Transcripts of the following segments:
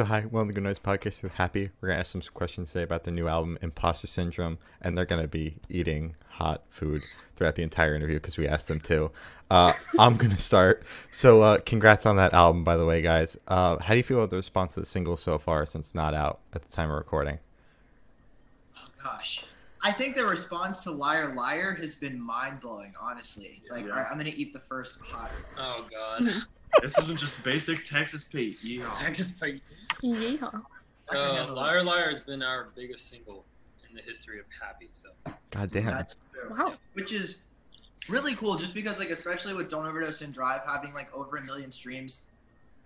So hi, welcome to the Good Noise Podcast with Happy. We're gonna ask some questions today about the new album Imposter Syndrome, and they're gonna be eating hot food throughout the entire interview because we asked them to. Uh, I'm gonna start. So uh, congrats on that album, by the way, guys. Uh, how do you feel about the response to the single so far since not out at the time of recording? Oh gosh. I think the response to Liar Liar has been mind blowing, honestly. Like, Yeah. all right, I'm gonna eat the first hot sauce. Oh god. This isn't just basic Texas Pete. Yeehaw. Texas Pete. Yeehaw. Uh. Liar Liar has been our biggest single in the history of Happy. So God damn. That's true. Wow. Which is really cool, just because, like, especially with Don't Overdose and Drive having like over a million streams,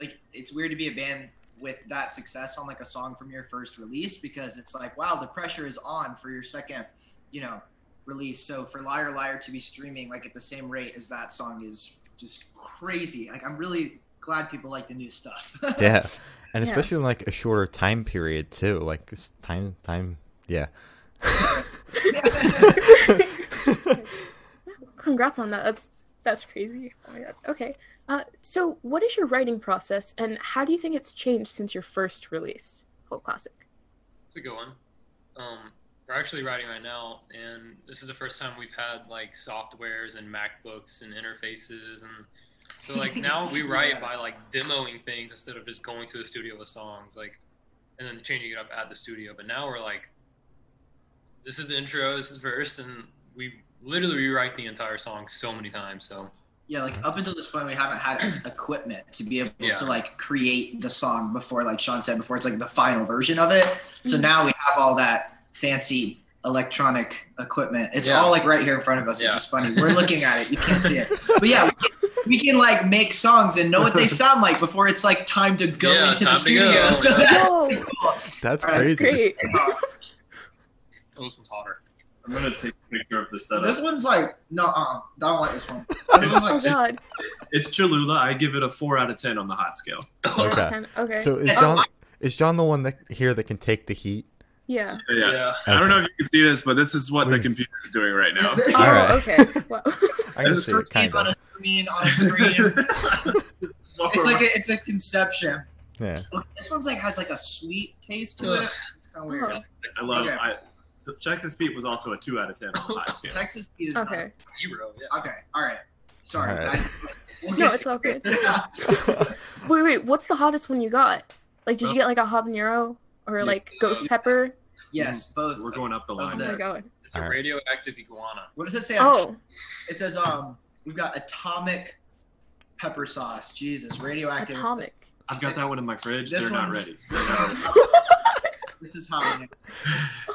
like it's weird to be a band with that success on like a song from your first release because it's like, wow, the pressure is on for your second, you know, release. So for Liar Liar to be streaming like at the same rate as that song is just crazy. Like, I'm really glad people like the new stuff. Yeah, and Yeah. especially in like a shorter time period too. Like time, time. Yeah. Congrats on that. That's that's crazy. Oh my god. Okay. Uh, so what is your writing process, and how do you think it's changed since your first release, Cult Classic? it's a good one. Um, we're actually writing right now, and this is the first time we've had like softwares and MacBooks and interfaces, and so like now we write Yeah. by like demoing things instead of just going to the studio with songs, like, and then changing it up at the studio. But now we're like, this is intro, this is verse, and we literally rewrite the entire song so many times. So Yeah, like up until this point, we haven't had equipment to be able Yeah. to like create the song before, like Sean said before, it's like the final version of it. So Mhm. now we have all that fancy electronic equipment. It's Yeah. all like right here in front of us, which Yeah. is funny. We're looking at it, you can't see it, but yeah, we can, we can like make songs and know what they sound like before it's like time to go Yeah, into the studio. go. So Yeah. that's cool. That's All right, crazy. That's great. oh, some hotter. I'm gonna take a picture of This setup. This one's like no, uh, don't like this one. This one's Oh like, god. It's Cholula. I give it a four out of ten on the hot scale. Four out of Okay. Okay. So is Oh, John is John the one that here that can take the heat? Yeah. Yeah. I don't know if you can see this, but this is what the computer is doing right now. Oh, Alright. okay. Wow. I can see it kind of. a on screen. it's like a, it's a conception. Yeah. Look, this one's like has like a sweet taste to Ugh. it. It's kind of weird. Oh. I love. Okay. I, so Texas Pete was also a two out of ten on the hot scale. Texas Pete is Okay. Zero. Yeah. Okay, all right. Sorry. All right. guys. We'll No, it's all good. Wait, wait. What's the hottest one you got? Like, did you get like a habanero or Yeah. like ghost pepper? yes, both. We're going up the Oh line. my god. It's a Alright. radioactive iguana. What does it say? Oh. It says um we've got atomic pepper sauce. Jesus, radioactive. Atomic. I've got that one in my fridge. This They're not ready. This, So, one's- this is how. we-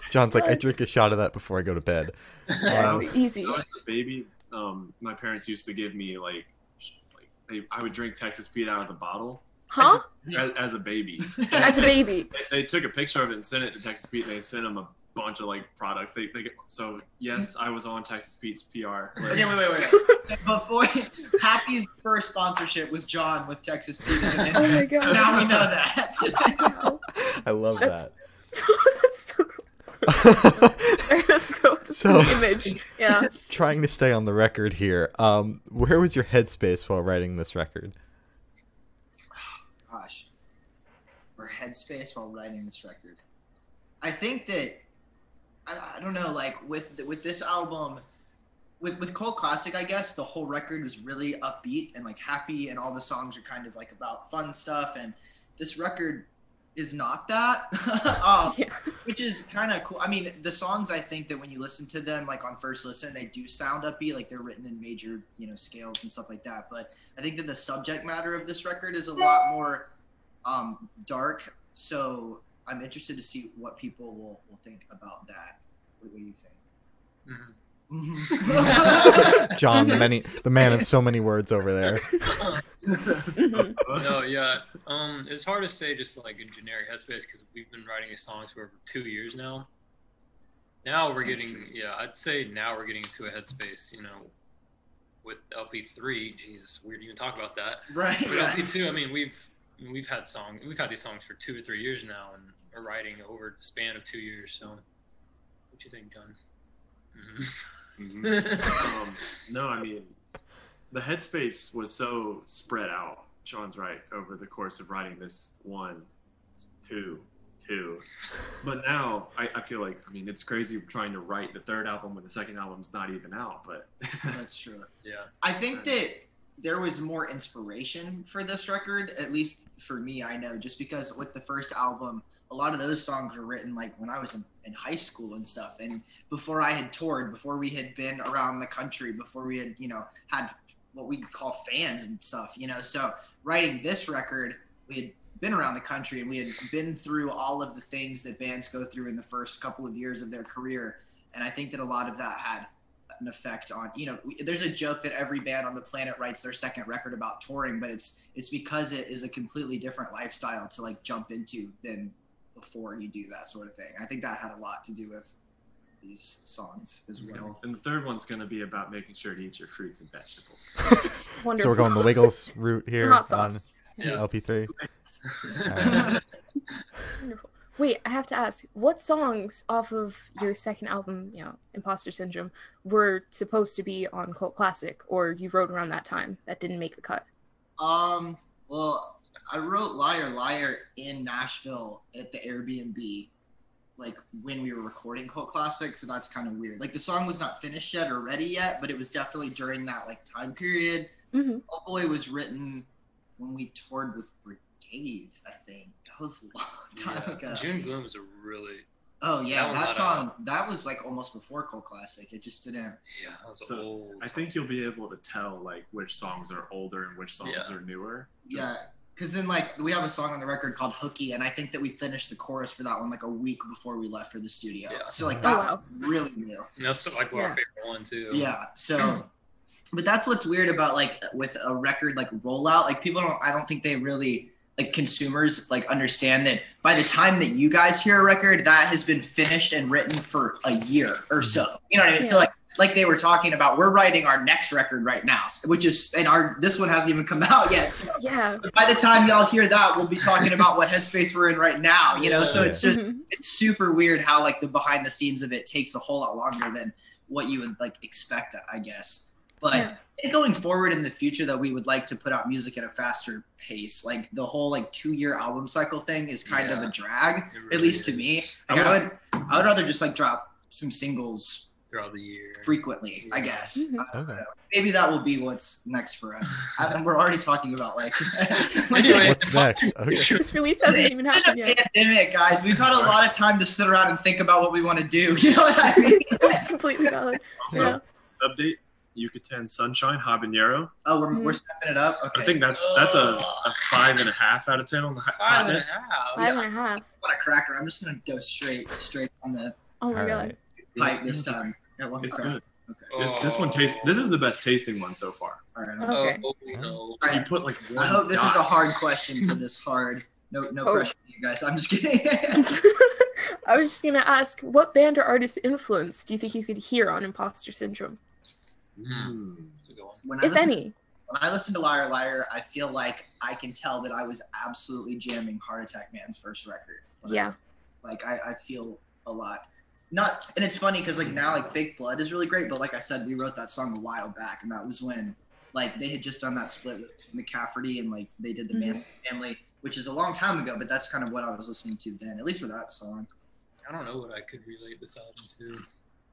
John's like, I drink a shot of that before I go to bed. Yeah, easy. when I was a baby, um, my parents used to give me like, like they, I would drink Texas Pete out of the bottle Huh? as, as a baby. As a baby. they, they took a picture of it and sent it to Texas Pete, and they sent him a bunch of like products. They, they so yes, I was on Texas Pete's PR. list. Okay, wait, wait, wait. Before Happy's first sponsorship was John with Texas Pete Oh my god. Now we know that. I love That's- that. that's so cool. that's so that's So- so image. Yeah. Trying to stay on the record here. Um, where was your headspace while writing this record? Gosh, or headspace while writing this record. I think that I, I don't know, like with with this album, with with Cult Classic, I guess the whole record was really upbeat and like happy, and all the songs are kind of like about fun stuff. And this record is not that, um, Yeah. which is kind of cool. I mean, the songs I think that when you listen to them, like on first listen, they do sound upbeat, like they're written in major, you know, scales and stuff like that. But I think that the subject matter of this record is a lot more um, dark. So I'm interested to see what people will, will think about that. What, what do you think? Mhm. Mhm. John, the many, the man of so many words over there. No, yeah. Um, it's hard to say just like a generic headspace because we've been writing these songs for over two years now. Now we're getting, yeah, I'd say now we're getting to a headspace, you know, with LP3. Jesus, weird to even talk about that. right. But right. LP2, I mean, we've we've had song, we've had these songs for two or three years now, and are writing over the span of two years. So, what do you think, John? Mhm. um, no, I mean, the headspace was so spread out. Sean's right over the course of writing this one two, two. But now I, I feel like I mean it's crazy trying to write the third album when the second album's not even out. But That's true. Yeah. I think that there was more inspiration for this record, at least for me, I know, just because with the first album, a lot of those songs were written like when I was in, in high school and stuff. And before I had toured, before we had been around the country, before we had, you know, had what we call fans and stuff, you know. So writing this record, we had been around the country and we had been through all of the things that bands go through in the first couple of years of their career. And I think that a lot of that had an effect on you know we, there's a joke that every band on the planet writes their second record about touring but it's it's because it is a completely different lifestyle to like jump into than before you do that sort of thing i think that had a lot to do with these songs as well and the third one's gonna be about making sure to eat your fruits and vegetables. So we're going the Wiggles route here on. Yeah. LP3. Wonderful. Wait, I have to ask, what songs off of your second album, you know, Imposter Syndrome, were supposed to be on Cult Classic, or you wrote around that time that didn't make the cut? um well i wrote liar liar in nashville at the airbnb like when we were recording cult classic so that's kind of weird like the song was not finished yet or ready yet but it was definitely during that like time period Mm-hmm. Oh Boy was written when we toured with Brigades, I think. That was a long time Yeah. ago. June Gloom is a really Oh yeah, That that not song that was like almost before Cult Classic. It just didn't yeah, was So, old. I think you'll be able to tell like which songs are older and which songs Yeah. are newer. Yeah. Cause then like we have a song on the record called Hooky and I think that we finished the chorus for that one like a week before we left for the studio. Yeah. So like Oh, that wow. was really new. And that's like our favorite one too. Yeah. So, but that's what's weird about like with a record like rollout. Like people don't. I don't think they really like consumers like understand that by the time that you guys hear a record, that has been finished and written for a year or so. You know what I mean? So like like they were talking about, we're writing our next record right now, which is and our this one hasn't even come out yet. So Yeah. by the time y'all hear that, we'll be talking about what headspace we're in right now. You know, so it's just Mhm. it's super weird how like the behind the scenes of it takes a whole lot longer than what you would like expect i guess but Yeah. going forward in the future that we would like to put out music at a faster pace like the whole like two year album cycle thing is kind of a drag It at really least to me like, I, would i would rather just like drop some singles throughout the year. frequently i Yeah. guess Mhm. I Okay. maybe that will be what's next for us I, and we're already talking about like Anyway, What's next? Okay. This release hasn't even happened yet. pandemic guys we've had a lot of time to sit around and think about what we want to do you know what i mean That's completely valid. Also, Yeah. update: Yucatan Sunshine Habanero. Oh, we're, Mhm. we're stepping it up. Okay. I think that's that's a, a five and a half out of ten on the hot- Five and a hotness. half. Five and a half. what a cracker. I'm just gonna go straight straight on the Oh my All god. right. pipe this time. At one It's time. good. Okay. This this one tastes. This is the best tasting one so far. All right. Oh. I'm- Okay. Oh, no. All You put like I hope this is a hard question for this hard. No, no Oh. pressure, you guys. I'm just kidding. I was just gonna ask, what band or artist influence do you think you could hear on Imposter Syndrome, Mm, that's a good one. when if listen, any? when I listen to Liar Liar, I feel like I can tell that I was absolutely jamming Heart Attack Man's first record. When I- Yeah. like I, I feel a lot not and it's funny because like now like fake blood is really great but like i said we wrote that song a while back and that was when like they had just done that split with mccafferty and like they did the man family which is a long time ago but that's kind of what i was listening to then at least for that song I don't know what I could relate this album to.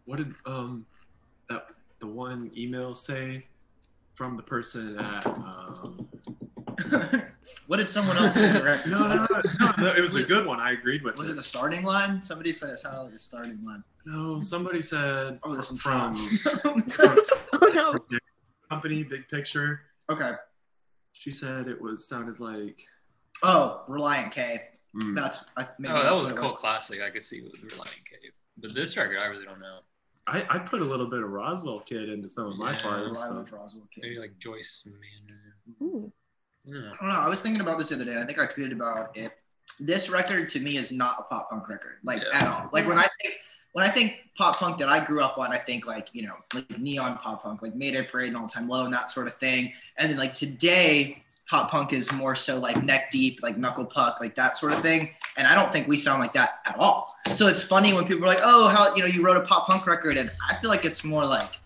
What did um that the one email say from the person at um what did someone else say right? no, no, no, no, no, it was a good one. I agreed with was it. it the starting line somebody said it sounded like the starting line No, somebody said oh this one's from, from from Oh no. company Big Picture. okay She said it was sounded like oh relient k mm, that's I, maybe oh, that that's was what it cult classic. I could see with Relient K, but this record, I really don't know. I, I put a little bit of Roswell Kid into some of my Yeah. parts. I love Roswell Kid. Maybe like Joyce Manor. Ooh. Yeah. I don't know. I was thinking about this the other day. and I think I tweeted about it. This record to me is not a pop punk record, like Yeah. at all. Like when I think when I think pop punk that I grew up on, I think like you know like neon pop punk, like Mayday Parade and All Time Low and that sort of thing. And then like today, pop punk is more so like neck deep, like knuckle puck, like that sort of thing. And I don't think we sound like that at all. So it's funny when people are like, "Oh, how you know you wrote a pop punk record," and I feel like it's more like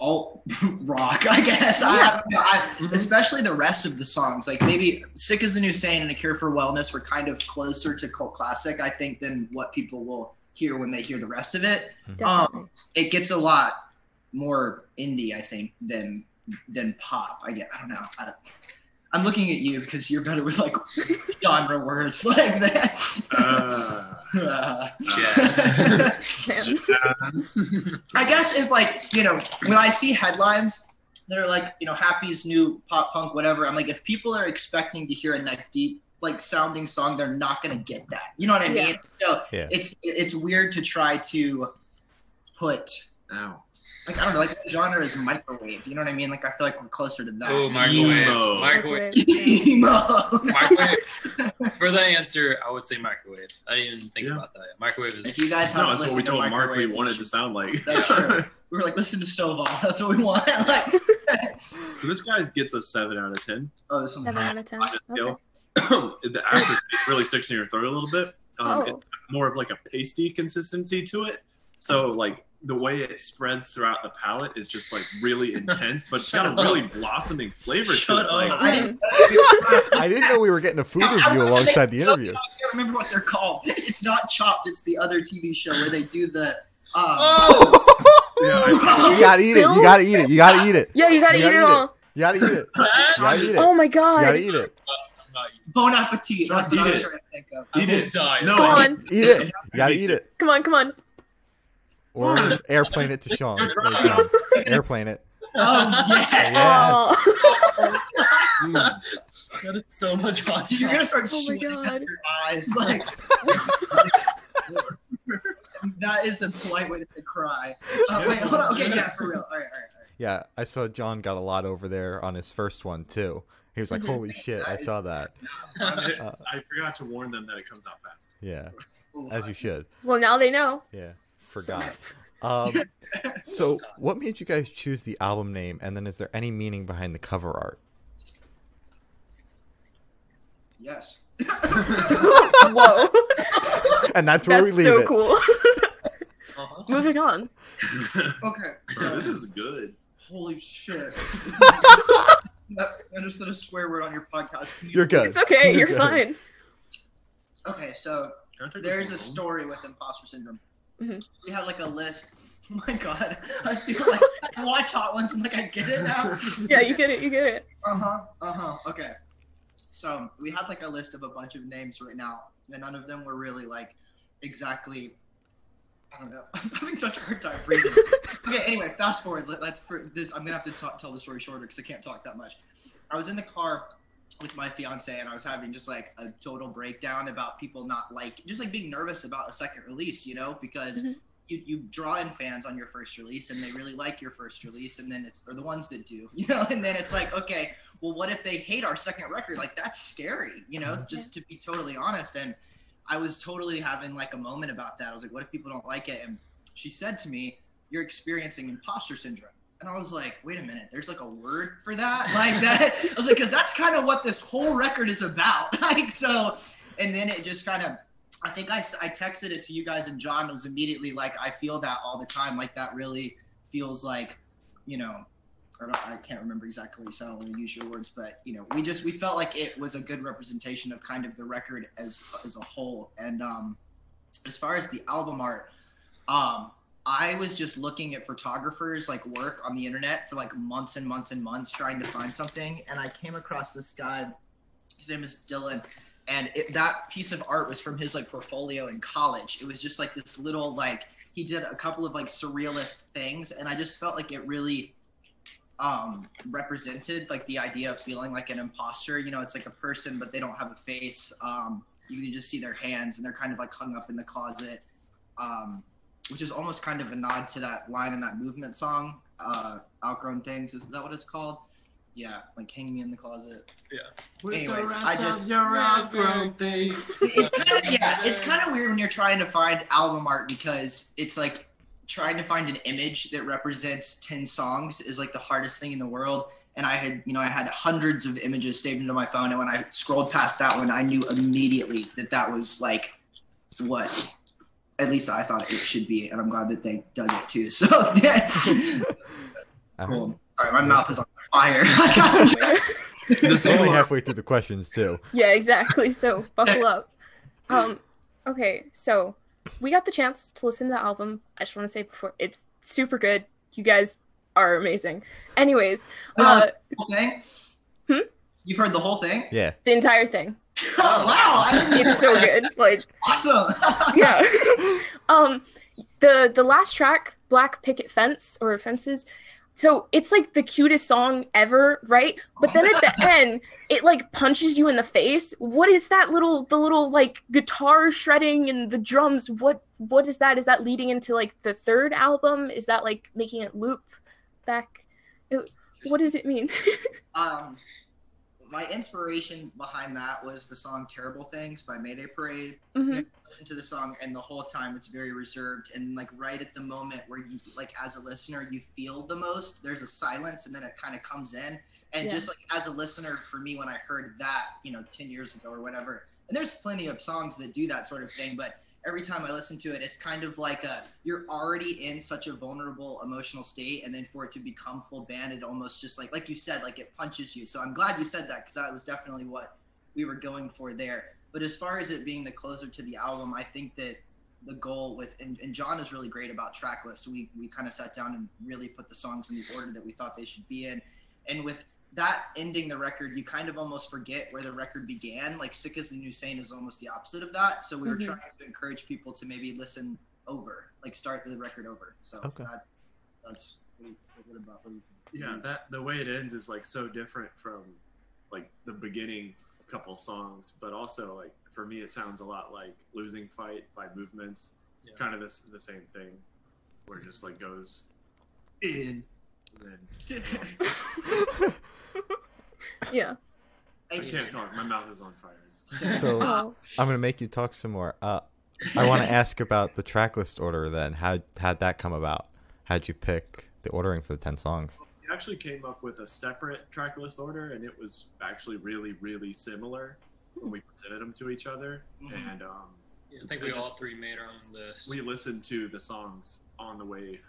alt rock, I guess. Yeah. I, I, Mhm. especially the rest of the songs. Like maybe "Sick Is the New Sane" and "A Cure for Wellness" were kind of closer to cult classic, I think, than what people will hear when they hear the rest of it. Definitely. It gets a lot more indie, I think, than than pop. I get. I don't know. I, I'm looking at you because you're better with like genre words like that. Uh, Uh, Jazz. Jazz. I guess if like you know when I see headlines that are like you know Happy's new pop punk whatever, I'm like if people are expecting to hear a like deep like sounding song, they're not gonna get that. You know what I Yeah. mean? So Yeah. it's it's weird to try to put Ow. Like I don't know like the genre is microwave. You know what I mean? Like I feel like we're closer to that. Oh, microwave. Emo. Microwave. Emo. Microwave. For the answer, I would say microwave. I didn't even think Yeah. about that. Microwave is. if is. you guys haven't No, that's what we listened to told Mark we wanted you to sound like. That's true. We were like, listen to Stovall. That's what we want. like, so this guy gets a seven out of ten. oh, this one. Seven out of ten. On the Okay. scale. the aftertaste really sticks in your throat a little bit. Um, Oh. It's more of like a pasty consistency to it. So like the way it spreads throughout the palate is just like really intense, but it's got a really blossoming flavor to it. Like. I didn't. I didn't know we were getting a food I review alongside make- the interview. I can't remember what they're called. It's not Chopped. It's the other TV show where they do the. Um, Oh! yeah, I, You gotta eat it. You gotta eat it. You gotta eat it. Yeah, you gotta You eat gotta it eat it. all. You gotta eat it. You gotta eat it. Oh my god. You gotta eat it. Bon appetit. That's what Eat I was it. trying to think of. Eat it. Die. No, Come on. Eat it. You gotta eat it. Come on, come on. Or airplane it to Sean. There you. Airplane it. Oh yes. Yes. Oh. Mm. That is so much hot You're gonna start Oh my sweating out your eyes. Like that is a polite way to cry. Uh, wait, hold on. Okay, yeah, for real. All right, all right, all right. Yeah, I saw John got a lot over there on his first one too. He was like, Mhm. "Holy shit, I saw that." Uh, I forgot to warn them that it comes out fast. Yeah, as you should. Well, now they know. Yeah, forgot. Um, so what made you guys choose the album name, and then is there any meaning behind the cover art? Yes. Whoa. And that's where That's we leave so it. cool. Uh-huh. Moving on. Okay. Bro, this is good. Holy shit. I just said a swear word on your podcast. Can you- You're good. It's okay. You're You're good. fine. Okay, so Can I take there's a home? story with imposter syndrome. Mhm. We had like a list. Oh my god, I feel like I watch Hot Ones and like I get it now. Yeah, you get it. You get it. Uh huh. Uh huh. Okay. So we had like a list of a bunch of names right now, and none of them were really like exactly. I don't know. I'm having such a hard time breathing. okay. Anyway, fast forward. Let, let's for this. I'm gonna have to talk, tell the story shorter because I can't talk that much. I was in the car with my fiance, and I was having just like a total breakdown about people not like, just like being nervous about a second release. You know, because. Mhm. You, you draw in fans on your first release and they really like your first release and then it's or the ones that do you know and then it's like okay well, what if they hate our second record? Like, that's scary, you know, just to be totally honest. And I was totally having like a moment about that. I was like, what if people don't like it? And she said to me, you're experiencing imposter syndrome. And I was like, wait a minute, there's like a word for that? Like that? I was like, because that's kind of what this whole record is about. Like, so, and then it just kind of, I think I, I texted it to you guys and John was immediately like, I feel that all the time. Like, that really feels like, you know, I can't remember exactly, so I don't want to use your words, but you know, we just we felt like it was a good representation of kind of the record as as a whole. And um, as far as the album art, um, I was just looking at photographers like work on the internet for like months and months and months trying to find something, and I came across this guy. His name is Dylan, and it, that piece of art was from his like portfolio in college. It was just like this little like he did a couple of like surrealist things, and I just felt like it really um represented like the idea of feeling like an imposter you know it's like a person but they don't have a face um you can just see their hands and they're kind of like hung up in the closet um which is almost kind of a nod to that line in that movement song uh outgrown things is that what it's called? Yeah like hanging in the closet. Yeah. Anyways, I just- it's kind of yeah it's kind of weird when you're trying to find album art because it's like trying to find an image that represents 10 songs is like the hardest thing in the world. And i had you know i had hundreds of images saved into my phone. And when i scrolled past that one i knew immediately that that was like what at least i thought it should be and i'm glad that they dug it too so yeah Cool. Sorry, my mouth is on fire. It's only halfway through the questions too. Yeah, exactly. So buckle up. Um, okay, so we got the chance to listen to the album. I just want to say before it's super good. You guys are amazing. Anyways, uh, whole thing? Hmm? You've heard the whole thing? Yeah. the entire thing. wow, I didn't It's so good. Like, Awesome. yeah. um, the the last track, Black Picket Fence or Fences. So it's like the cutest song ever, right? But then at the end, it like punches you in the face. What is that little the little like guitar shredding and the drums? What what is that? Is that leading into like the third album? Is that like making it loop back? It- what does it mean? Um, my inspiration behind that was the song "Terrible Things" by Mayday Parade. hmm Listen to the song, and the whole time it's very reserved. And like right at the moment where you, like as a listener, you feel the most. There's a silence, and then it kind of comes in. And Yeah. just like as a listener, for me, when I heard that, you know, ten years ago or whatever, and there's plenty of songs that do that sort of thing, but every time I listen to it, it's kind of like a you're already in such a vulnerable emotional state, and then for it to become full band, it almost just like like you said, like it punches you. So I'm glad you said that because that was definitely what we were going for there. But as far as it being the closer to the album, I think that the goal with and, and John is really great about track lists. We we kind of sat down and really put the songs in the order that we thought they should be in, and with that ending the record, you kind of almost forget where the record began. Like "Sick as the New Sane" is almost the opposite of that. So we were Mhm. trying to encourage people to maybe listen over, like start the record over. So Okay. that, that's what, what about what you think? Yeah, that the way it ends is like so different from like the beginning couple songs, but also like for me it sounds a lot like "Losing Fight" by Movements. Yeah. Kind of this the same thing, where it just like goes in, and then Yeah. I can't talk. My mouth is on fire. So Oh. I'm gonna make you talk some more. Uh, I want to ask about the track list order. Then how how'd that come about? How'd you pick the ordering for the ten songs? We actually came up with a separate track list order, and it was actually really, really similar when we presented them to each other. Mhm. And um, Yeah, I think I we all just- three made our own list. we listened to the songs on the way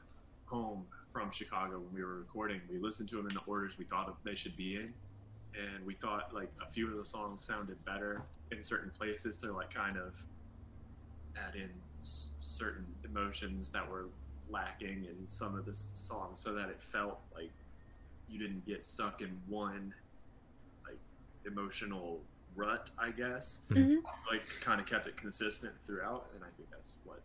home from Chicago when we were recording. We listened to them in the orders we thought they should be in, and we thought like a few of the songs sounded better in certain places to like kind of add in s- certain emotions that were lacking in some of the songs, so that it felt like you didn't get stuck in one like emotional rut, I guess Mhm. like kind of kept it consistent throughout, and I think that's what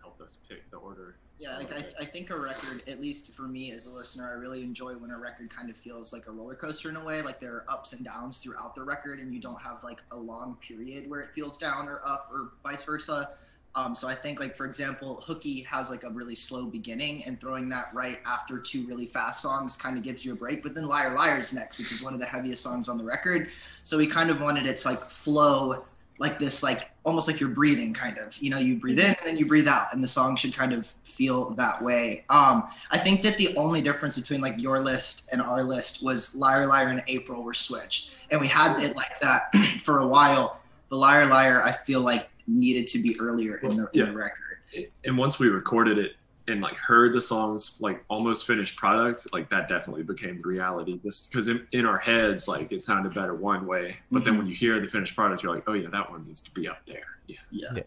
helped us pick the order. Yeah, like I, I think a record, at least for me as a listener, I really enjoy when a record kind of feels like a roller coaster in a way. Like there are ups and downs throughout the record, and you don't have like a long period where it feels down or up or vice versa. Um, so I think, like for example, Hooky has like a really slow beginning, and throwing that right after two really fast songs kind of gives you a break. But then Liar Liar's next, which is one of the heaviest songs on the record. So we kind of wanted its like flow like this like almost like you're breathing kind of. You know you breathe in and then you breathe out and the song should kind of feel that way. Um i think that the only difference between like your list and our list was liar liar and april were switched. And we had it like that for a while but liar liar i feel like needed to be earlier in the, in Yeah. the record. And once we recorded it and like heard the songs like almost finished product, like that definitely became the reality. Just because in, in our heads, like it sounded better one way, but then Mhm. when you hear the finished product, you're like, oh yeah, that one needs to be up there. Yeah. yeah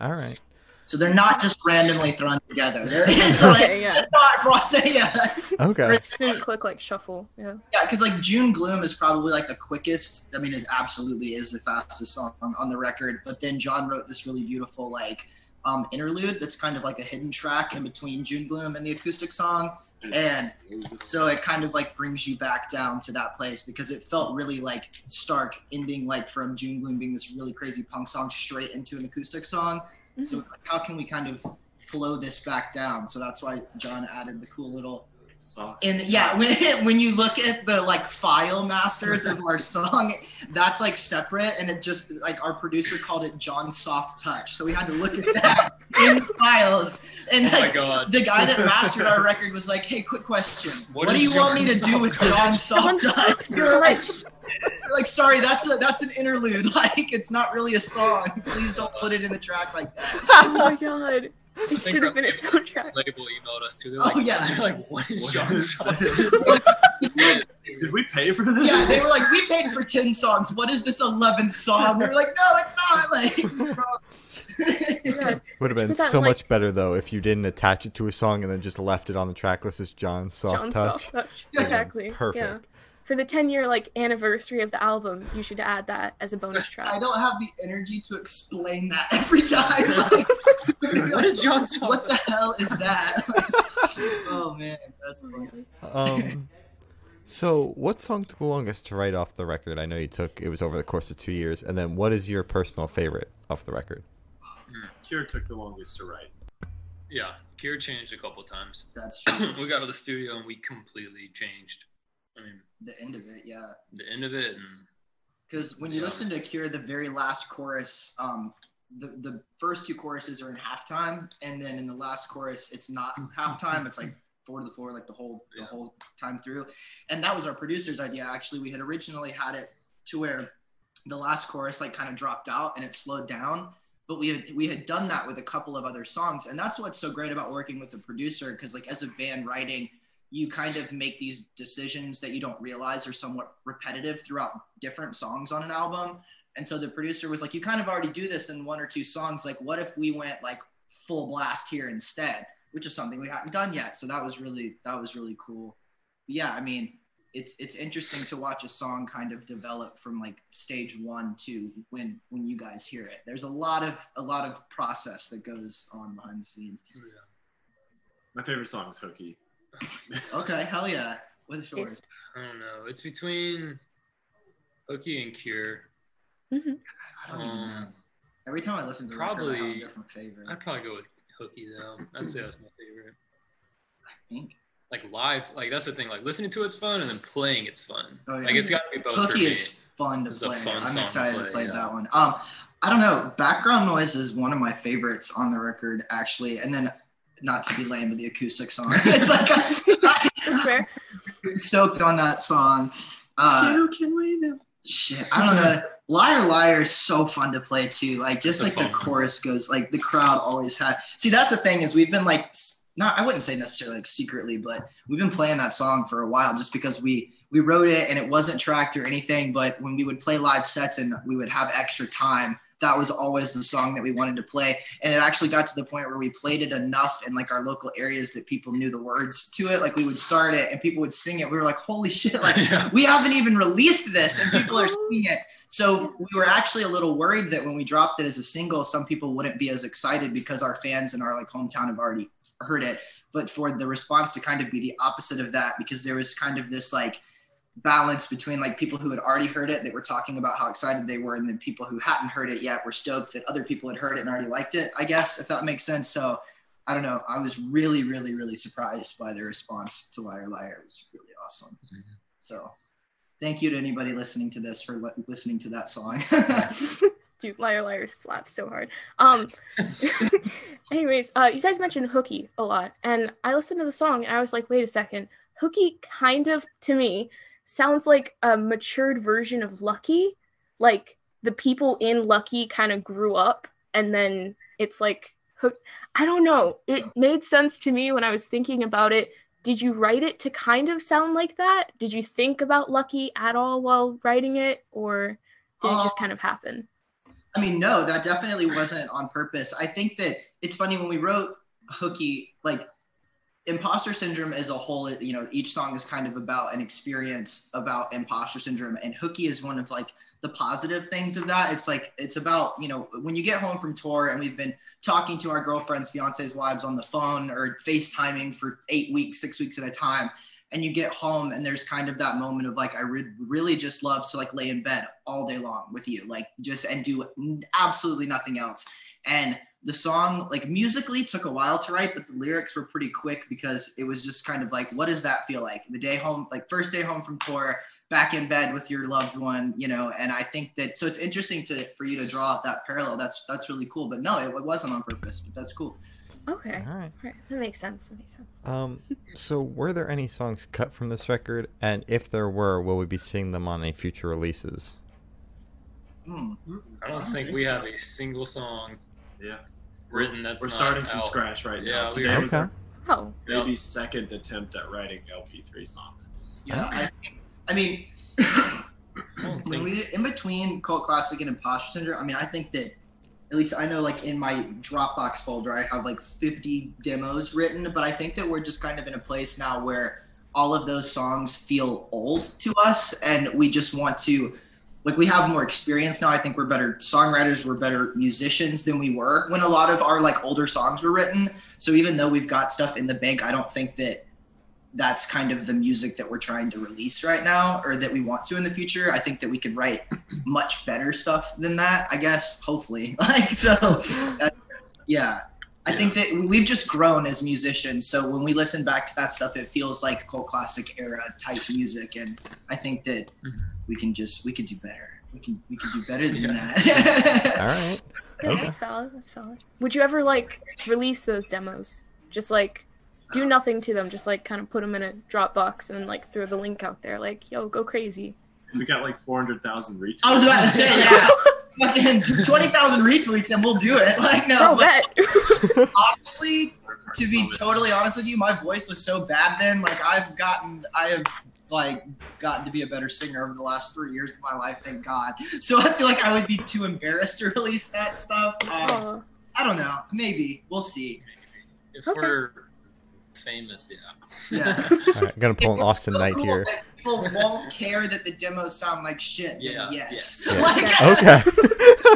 All right. so they're not just randomly thrown together there is like Okay, yeah. thought process yeah Okay. It didn't click like shuffle. Yeah. Yeah, because like June Gloom is probably like the quickest. I mean, it absolutely is the fastest song on, on the record. But then John wrote this really beautiful like um, interlude that's kind of like a hidden track in between June Gloom and the acoustic song. And So it kind of like brings you back down to that place because it felt really like stark ending like from June Gloom being this really crazy punk song straight into an acoustic song. So how can we kind of flow this back down? So that's why John added the cool little Soft. and yeah, when, when you look at the like file masters of our song, that's like separate, and it just like our producer called it John Soft Touch, so we had to look at that in the files. And Oh my like god. the guy that mastered our record was like, "Hey, quick question, what, What do is you want me to John do with Soft John Touch?" Soft John Touch?" Soft We were like, Touch. we're like, sorry, that's a that's an interlude. Like, it's not really a song. Please don't put it in the track like that. Oh my god. It should have been its soundtrack. Label emailed us too. They're Oh, like, yeah. They're like, what is What John's song? Did we pay for this? Yeah, they were like, we paid for ten songs. What is this eleventh song? We were like, no, it's not. Like, Yeah. Would have been that so like- much better though if you didn't attach it to a song and then just left it on the track list as John's soft John's touch. soft touch. Yeah. Exactly. Perfect. Yeah. For the 10 year like anniversary of the album, you should add that as a bonus track. I don't have the energy to explain that every time. Like, what is John's song? what the hell is that? oh man, that's funny. Um, so what song took the longest to write off the record? I know you took it was over the course of two years, and then what is your personal favorite off the record? Cure took the longest to write. Yeah, Cure changed a couple times. That's true. we got to the studio and we completely changed. I mean, The end of it, yeah. the end of it Because when you Yeah. listen to Cure, the very last chorus, um, the the first two choruses are in halftime, and then in the last chorus, it's not halftime. It's like four to the floor, like the whole the Yeah. whole time through. And that was our producer's idea. Actually, we had originally had it to where the last chorus like kind of dropped out and it slowed down. But we had we had done that with a couple of other songs, and that's what's so great about working with a producer. Because like as a band writing, you kind of make these decisions that you don't realize are somewhat repetitive throughout different songs on an album. And so the producer was like, "You kind of already do this in one or two songs. Like, what if we went like full blast here instead?" Which is something we hadn't done yet. So that was really that was really cool. But yeah, I mean, it's it's interesting to watch a song kind of develop from like stage one to when when you guys hear it. There's a lot of a lot of process that goes on behind the scenes. Oh, My favorite song is Hooky. Okay, hell yeah, with a short. I don't know. It's between Hooky and Cure. Mhm. I don't even know. Um, Every time I listen to the record, I have a probably- different favorite. I'd probably go with Hooky though. I'd say that's my favorite. I think. Like live, like that's the thing. Like listening to it's fun, and then playing it's fun. Oh, yeah. Like it's got to be both for Hooky is fun to It's a play. fun I'm song to excited to play, play, yeah. that one. Um, I don't know. Background noise is one of my favorites on the record, actually. And then, not to be lame, but the acoustic song. it's like I, That's fair. am stoked on that song. Uh, you can wait now. shit, I don't know. Liar Liar is so fun to play too. Like just It's a like the fun one. chorus goes, like the crowd always had. See, that's the thing is we've been like s- not I wouldn't say necessarily like secretly, but we've been playing that song for a while just because we we wrote it and it wasn't tracked or anything. But when we would play live sets and we would have extra time, that was always the song that we wanted to play. And it actually got to the point where we played it enough in like our local areas that people knew the words to it. Like we would start it and people would sing it. We were like, holy shit! Like Yeah. we haven't even released this and people are singing it. So we were actually a little worried that when we dropped it as a single, some people wouldn't be as excited because our fans in our like hometown have already heard it. But for the response to kind of be the opposite of that, because there was kind of this like balance between like people who had already heard it that were talking about how excited they were, and then people who hadn't heard it yet were stoked that other people had heard it and already liked it, I guess, if that makes sense. So I don't know. I was really, really, really surprised by the response to Liar Liar. It was really awesome. So thank you to anybody listening to this for li- listening to that song. Dude, Liar Liar slaps so hard. Um anyways, uh you guys mentioned Hooky a lot, and I listened to the song and I was like, wait a second, Hooky kind of to me sounds like a matured version of Lucky. Like the people in Lucky kind of grew up and then it's like I don't know. It made sense to me when I was thinking about it. Did you write it to kind of sound like that? Did you think about Lucky at all while writing it or did it just Uh, kind of happen? I mean, no, that definitely wasn't on purpose. I think that it's funny when we wrote Hooky, like imposter syndrome as a whole, you know, each song is kind of about an experience about imposter syndrome. And Hooky is one of like the positive things of that. It's like, it's about, you know, when you get home from tour and we've been talking to our girlfriends, fiancés, wives on the phone or FaceTiming for eight weeks, six weeks at a time. And you get home and there's kind of that moment of like, I re- really just love to like lay in bed all day long with you, like just and do absolutely nothing else. And the song, like musically, took a while to write, but the lyrics were pretty quick because it was just kind of like, what does that feel like? The day home, like first day home from tour, back in bed with your loved one, you know. And I think that so it's interesting to for you to draw out that parallel. That's that's really cool. But no, it, it wasn't on purpose. But that's cool. Okay. All right. All right. That makes sense. That makes sense. Um, so were there any songs cut from this record? And if there were, will we be seeing them on any future releases? Hmm. I don't I don't think think we so. have a single song Yeah. Written that's We're not starting from out. scratch right Yeah, now. we- Today was Okay. our Oh, maybe second attempt at writing LP3 songs. Yeah, I, I mean, don't when think- we in between cult classic and imposter syndrome, I mean, I think that at least I know, like in my Dropbox folder, I have like 50 demos written, but I think that we're just kind of in a place now where all of those songs feel old to us, and we just want to. Like we have more experience now. I think we're better songwriters. We're better musicians than we were when a lot of our like older songs were written. So even though we've got stuff in the bank, I don't think that that's kind of the music that we're trying to release right now or that we want to in the future i think that we could write much better stuff than that i guess hopefully like so yeah i think that we've just grown as musicians so when we listen back to that stuff it feels like cult classic era type music and i think that mm-hmm. we can just we could do better we can we could do better than All that right. okay, Okay. that's valid. That's valid. Would you ever like release those demos? Just like do uh. nothing to them. Just like kind of put them in a Dropbox and like throw the link out there. Like, yo, go crazy. We got like 400,000 retweets. i was about to say yeah Fucking 20,000 retweets and we'll do it like no but- honestly, to be totally honest with you, my voice was so bad then. Like I've gotten, I have like gotten to be a better singer over the last three years of my life. Thank God. So I feel like I would be too embarrassed to release that stuff. Um, I don't know. Maybe we'll see. If Okay. we're famous, yeah. Yeah. All right. Gonna pull an Austin Knight Cool here. that People won't care that the demos sound like shit. then Yeah, Yes. yeah. Like, Okay.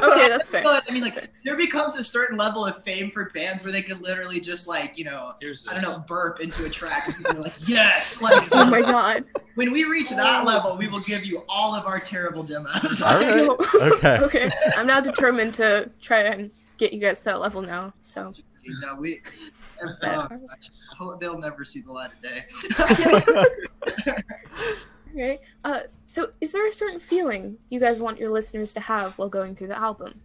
okay, that's fair. I mean, like, there becomes a certain level of fame for bands where they could literally just, like, you know, Here's. I don't know, burp into a track and people like, yes! Like, so Oh my god. when we reach that oh. level, we will give you all of our terrible demos. All right. Okay. okay, I'm now determined to try and get you guys to that level now. So no, we, uh, they'll never see the light of day. okay. Uh, so is there a certain feeling you guys want your listeners to have while going through the album?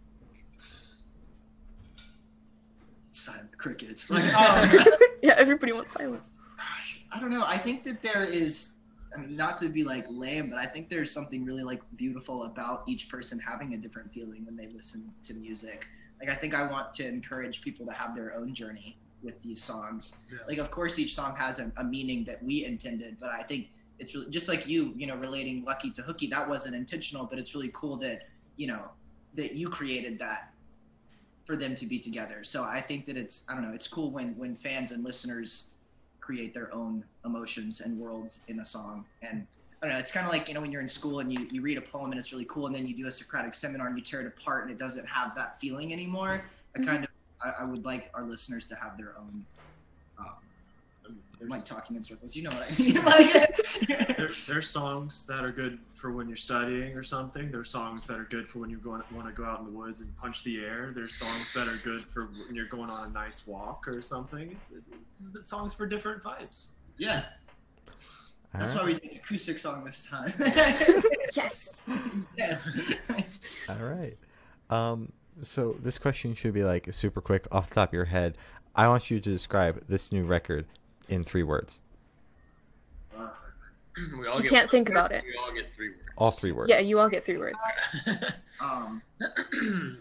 Silent crickets. Like, um, Yeah, everybody wants silence. I don't know. I think that there is. I mean, not to be like lame, but I think there's something really like beautiful about each person having a different feeling when they listen to music. Like, I think I want to encourage people to have their own journey with these songs. Yeah. Like, of course, each song has a, a meaning that we intended, but I think it's really, just like you, you know, relating Lucky to Hooky. That wasn't intentional, but it's really cool that you know that you created that for them to be together. So I think that it's I don't know, it's cool when when fans and listeners create their own emotions and worlds in a song. And I don't know, it's kind of like you know when you're in school and you you read a poem and it's really cool, and then you do a Socratic seminar and you tear it apart and it doesn't have that feeling anymore. I Mhm. kind of I, I would like our listeners to have their own. Um, I'm like talking in circles, you know what I mean? like, there, there's songs that are good for when you're studying or something. There's songs that are good for when you want to go out in the woods and punch the air. There's songs that are good for when you're going on a nice walk or something. It's, it's, it's songs for different vibes. yeah, All that's right. why we did an acoustic song this time. Yes. yes. All right. Um, so this question should be like super quick off the top of your head. I want you to describe this new record in three words. we all You get can't think about it. We all get three words. All three words. Yeah, you all get three words. Um, Ugh.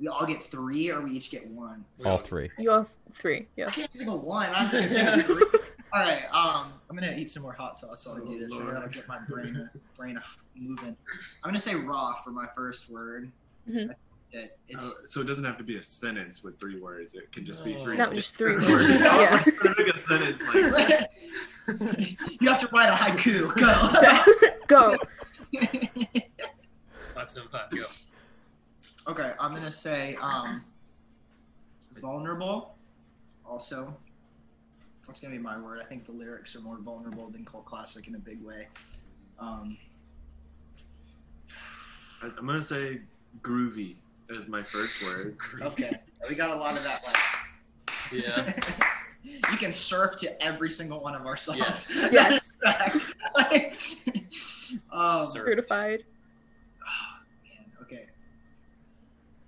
we all get three, or we each get one. All three. You all three. Yeah. I can't think of one. I'm gonna think of three. All right. Um, I'm gonna eat some more hot sauce while I do this. Oh, So that'll get my brain brain moving. I'm gonna say raw for my first word. Mhm. I think it's Uh, so it doesn't have to be a sentence with three words. It can just be three. No, just three different words. I was Yeah. like, make a sentence like you have to write a haiku. Go. Five, seven, five, go. okay. I'm gonna say um, vulnerable. Also, that's gonna be my word. I think the lyrics are more vulnerable than cult classic in a big way. Um, I- I'm gonna say groovy as my first word. okay. We got a lot of that. Like, Yeah. you can surf to every single one of our songs. Yes. That is fact. um, Surf. Certified. man, okay.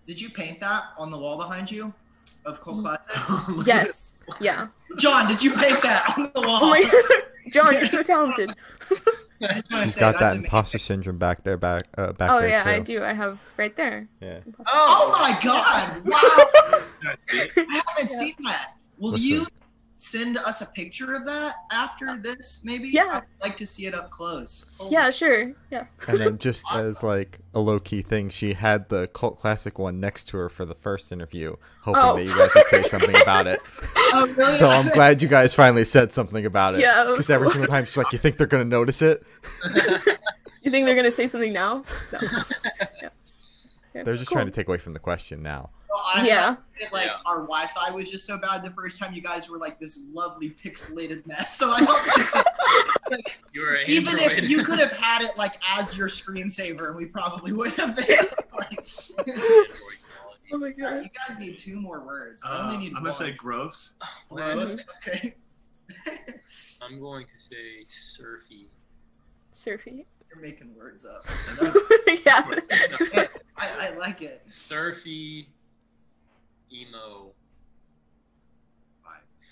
Did you paint that on the wall behind you of Cult Classic? Yes. Yeah. John, did you paint that on the wall? Oh my John, you're so talented. I just She's say got that amazing. imposter syndrome back there, back uh, back Oh there yeah, too. I do. I have right there. Yeah. It's impossible. Oh my god! Wow, I haven't Yeah. seen that. Will Listen. you send us a picture of that after this? Maybe. Yeah. I'd like to see it up close. Holy Yeah, sure. Yeah. And then just as like a low key thing, she had the cult classic one next to her for the first interview, hoping Oh. that you guys would say something about it. Oh, really? So I'm glad you guys finally said something about it. Yeah, Because every single time she's like, "You think they're gonna notice it?" You think they're gonna say something now? No. Yeah. Yeah, They're just cool. trying to take away from the question now. Well, I Yeah. thought, like Yeah. our Wi-Fi was just so bad the first time you guys were like this lovely pixelated mess. So I don't think You're an even android. if you could have had it like as your screensaver, and we probably would have been. like, Oh my Yeah, god. you guys need two more words. I Uh, only I'm need gonna one. say growth. Growth, Okay. I'm going to say surfy. Surfy. You're making words up. yeah. I, I like it. Surfy, emo,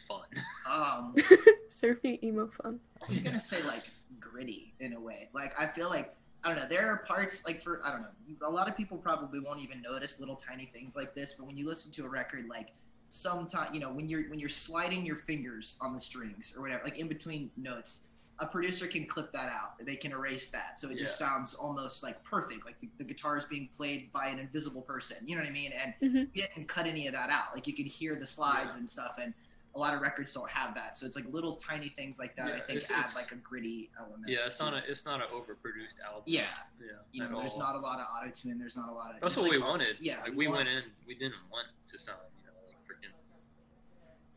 fun. Um, Surfy emo fun. I was gonna say like gritty in a way. Like I feel like I don't know. There are parts like for I don't know. A lot of people probably won't even notice little tiny things like this, but when you listen to a record, like sometimes you know when you're when you're sliding your fingers on the strings or whatever, like in between notes, a producer can clip that out. They can erase that, so it just sounds almost like perfect. Like the, the guitar is being played by an invisible person. You know what I mean? And Mhm. we didn't cut any of that out. Like you can hear the slides and stuff and. A lot of records don't have that, so it's like little tiny things like that. I think it's- add like a gritty element. Yeah, it's not a it's not an overproduced album. Yeah, Yeah. you know, there's all. not a lot of auto tune. There's not a lot of. That's what like, we wanted. Yeah, Like we want- went in, we didn't want to sound, you know, like freaking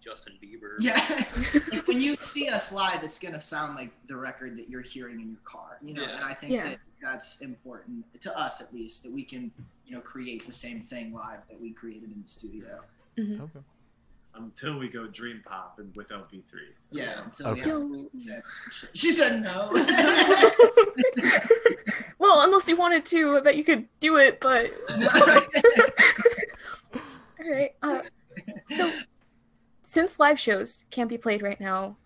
Justin Bieber. Yeah, like when you see us live, it's gonna sound like the record that you're hearing in your car. You know, Yeah. and I think Yeah. that that's important to us at least that we can, you know, create the same thing live that we created in the studio. Okay. Until we go dream pop and with LP3. So. Yeah, Yeah. until Okay. we Yo. have. She said no. well, unless you wanted to, I bet you could do it, but alright. Uh, so since live shows can't be played right now,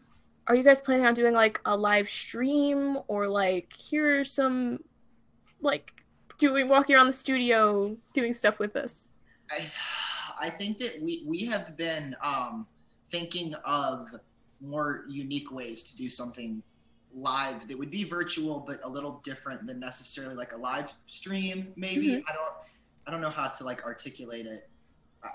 are you guys planning on doing like a live stream or like here's some like doing walking around the studio doing stuff with us? I, I think that we we have been um, thinking of more unique ways to do something live that would be virtual but a little different than necessarily like a live stream maybe Mhm. i don't i don't know how to like articulate it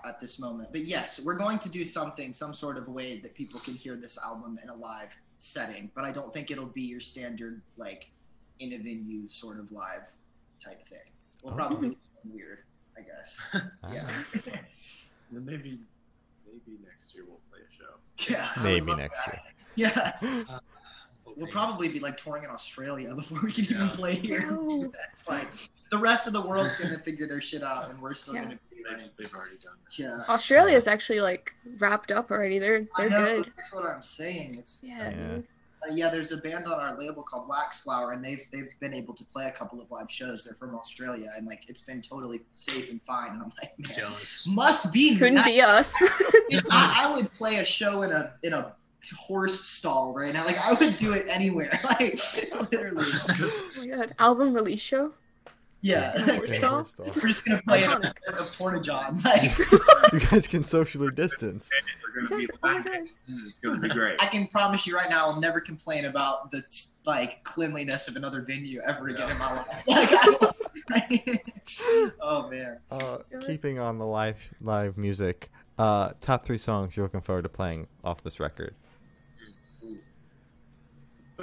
at this moment but yes we're going to do something some sort of way that people can hear this album in a live setting but i don't think it'll be your standard like in a venue sort of live type thing we'll oh. probably do something weird i guess ah. yeah then maybe maybe next year we'll play a show. Yeah. Maybe next that. Yeah. Hoping. We'll probably be like touring in Australia before we can even play here. No. That's like the rest of the world's gonna figure their shit out and we're still Yeah. gonna be They've, like they've already done that. Yeah. Australia's actually like wrapped up already. They're they're know, good. That's what I'm saying. It's Yeah. Yeah. uh, yeah, there's a band on our label called Wax Flower, and they've they've been able to play a couple of live shows. They're from Australia, and like it's been totally safe and fine. And I'm like, man, jealous. must be Couldn't nice. be us. I, I would play a show in a in a horse stall right now. Like I would do it anywhere. Like literally. oh my god. Album release show? Yeah. Horse Yeah, stall? horse stall. We're just gonna play in a, Iconic. in a porta john. Like You guys can socially distance. We're gonna be Exactly. Oh my live. God. It's gonna be great. I can promise you right now, I'll never complain about the like cleanliness of another venue ever again in my life. Like, I don't, oh man. Uh, keeping on the live live music, uh, top three songs you're looking forward to playing off this record.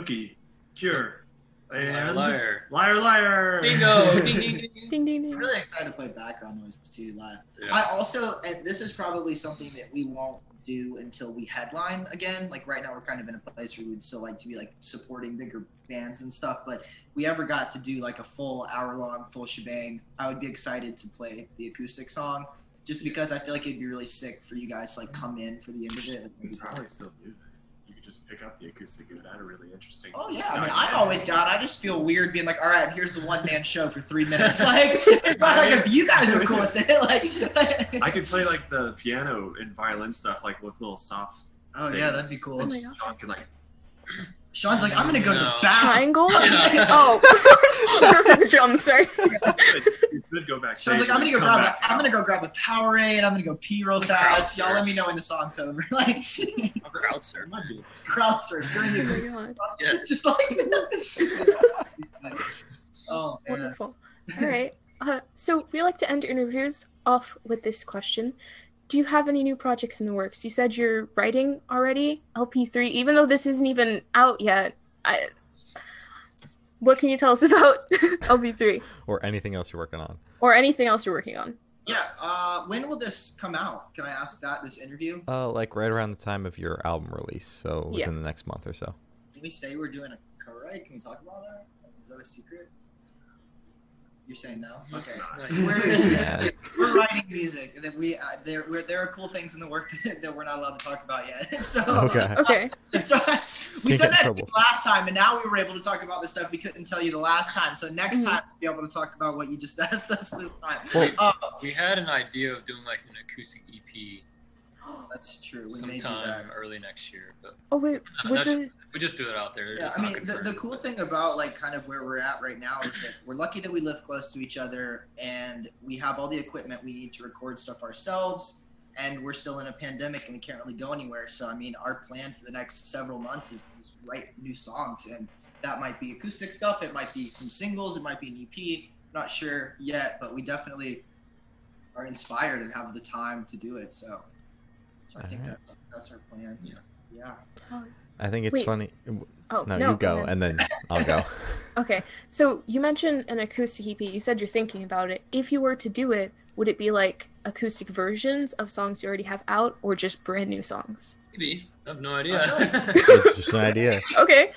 Cookie, Cure, Liar, and liar. liar, liar. Bingo! ding, ding, ding. Ding ding I'm really excited to play background noise too live. Yeah. I also, and this is probably something that we won't do until we headline again. Like right now, we're kind of in a place where we'd still like to be like supporting bigger bands and stuff. But if we ever got to do like a full hour long, full shebang, I would be excited to play the acoustic song. Just because I feel like it'd be really sick for you guys to like come in for the end of it. and You maybe- could probably still do that. You could just pick up the acoustic. It would add a really interesting. Oh yeah, I mean. I'm always down. I just feel weird being like, all right, here's the one man show for three minutes. Like, it's not like if you guys are cool with it. Like, I could play like the piano and violin stuff, like with little soft. oh yeah, that'd be things. cool. Oh And my gosh. Sean could like Sean's like, I'm gonna go to the bathroom. Triangle? Yeah. Oh, those are the drums. Sorry. You could go back. Sean's like, I'm gonna go grab a, I'm gonna go grab a Powerade. I'm gonna go pee real fast. Y'all let me know when the song's over. Like I'll crowd surf. crowd surf during Oh the my God. Yeah. just like oh man. Wonderful. All right. Uh, so we like to end interviews off with this question. Do you have any new projects in the works? You said you're writing already, LP3, even though this isn't even out yet. I, what can you tell us about LP3 or anything else you're working on. or anything else you're working on? Yeah. Uh, when will this come out? Can I ask that this interview? Uh, like right around the time of your album release, so Yeah. within the next month or so. Can we say we're doing a co-write? Can we talk about that? Is that a secret? You're saying no? Okay. not. We're, Yeah. we're writing music, and then we uh, there we're, there are cool things in the work that we're not allowed to talk about yet. So Okay. Okay. So we Can't said that to you trouble. last time, and now we were able to talk about the stuff we couldn't tell you the last time. So next Mhm. time we'll be able to talk about what you just asked us this time. Well- Uh, We had an idea of doing like an acoustic EP that's true. We may do that. sometime early next year, but Oh wait, No, would that's- the we just do it out there. Yeah, I mean, the, the cool thing about like kind of where we're at right now is that we're lucky that we live close to each other and we have all the equipment we need to record stuff ourselves. And we're still in a pandemic and we can't really go anywhere. So, I mean, our plan for the next several months is is write new songs. And that might be acoustic stuff, it might be some singles, it might be an EP. Not sure yet, but we definitely are inspired and have the time to do it. So, so I think Alright. that, that's our plan. Yeah. Yeah. solid. I think it's Wait. funny. Oh No, no, you go, ahead. and then I'll go. Okay, so you mentioned an acoustic EP. You said you're thinking about it. If you were to do it, would it be like acoustic versions of songs you already have out, or just brand new songs? Maybe. I have no idea. it's just an idea. Okay.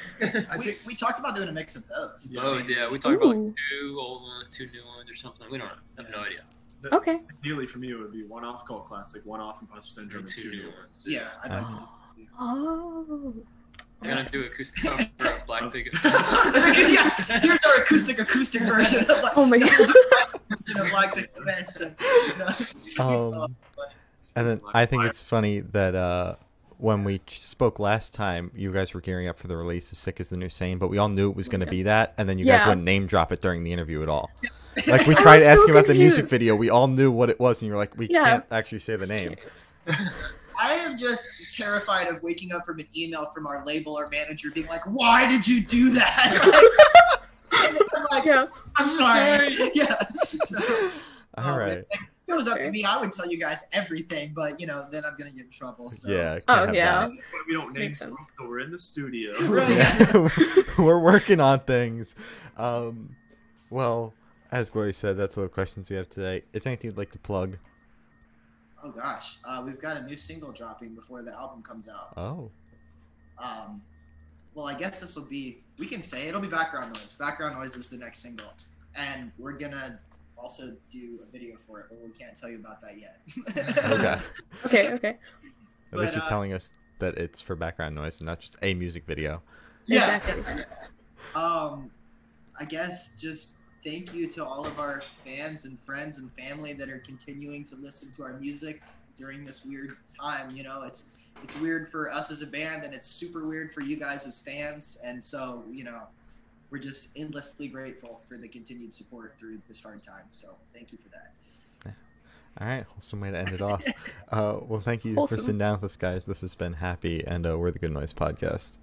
We, we talked about doing a mix of both. Both, yeah. We talked about Ooh. like two old ones, two new ones, or something. We don't know. I have no idea. Okay. ideally for me it would be one off cult classic, one off imposter syndrome, and two new ones. Yeah, I'd like Oh. to. Oh. I'm gonna do acoustic cover of Black Picket. yeah, here's our acoustic acoustic version of like, Oh my god. version of like the events and you know. Um, and then I think it's funny that uh, when we spoke last time, you guys were gearing up for the release of "Sick as the New Sane," but we all knew it was going to be that, and then you guys wouldn't name drop it during the interview at all. Like we tried was so asking about the music video, we all knew what it was, and you were like, "We Yeah. can't actually say the name." I am just terrified of waking up from an email from our label or manager being like, "Why did you do that?" and I'm like, Yeah. "I'm sorry." yeah. So, All um, right. If if it was up to me, I would tell you guys everything, but you know, then I'm gonna get in trouble. So. Yeah. Oh yeah. that. But we don't name Makes sense. songs, so we're in the studio. Right. Yeah. we're working on things. Um, well, as Glory said, that's all the questions we have today. Is there anything you'd like to plug? Oh gosh, uh, we've got a new single dropping before the album comes out. Oh, Um, well, I guess this will be. We can say it'll be background noise. Background noise is the next single, and we're gonna also do a video for it, but we can't tell you about that yet. okay. Okay. Okay. At least you're uh, telling us that it's for background noise and not just a music video. Yeah. Exactly. Um, I guess just thank you to all of our fans and friends and family that are continuing to listen to our music during this weird time. You know, it's it's weird for us as a band, and it's super weird for you guys as fans. And so, you know, we're just endlessly grateful for the continued support through this hard time. So, thank you for that. All right, wholesome way to end it off. Uh, well, thank you Wholesome. for sitting down with us, guys. This has been Happy, and uh, we're the Good Noise Podcast.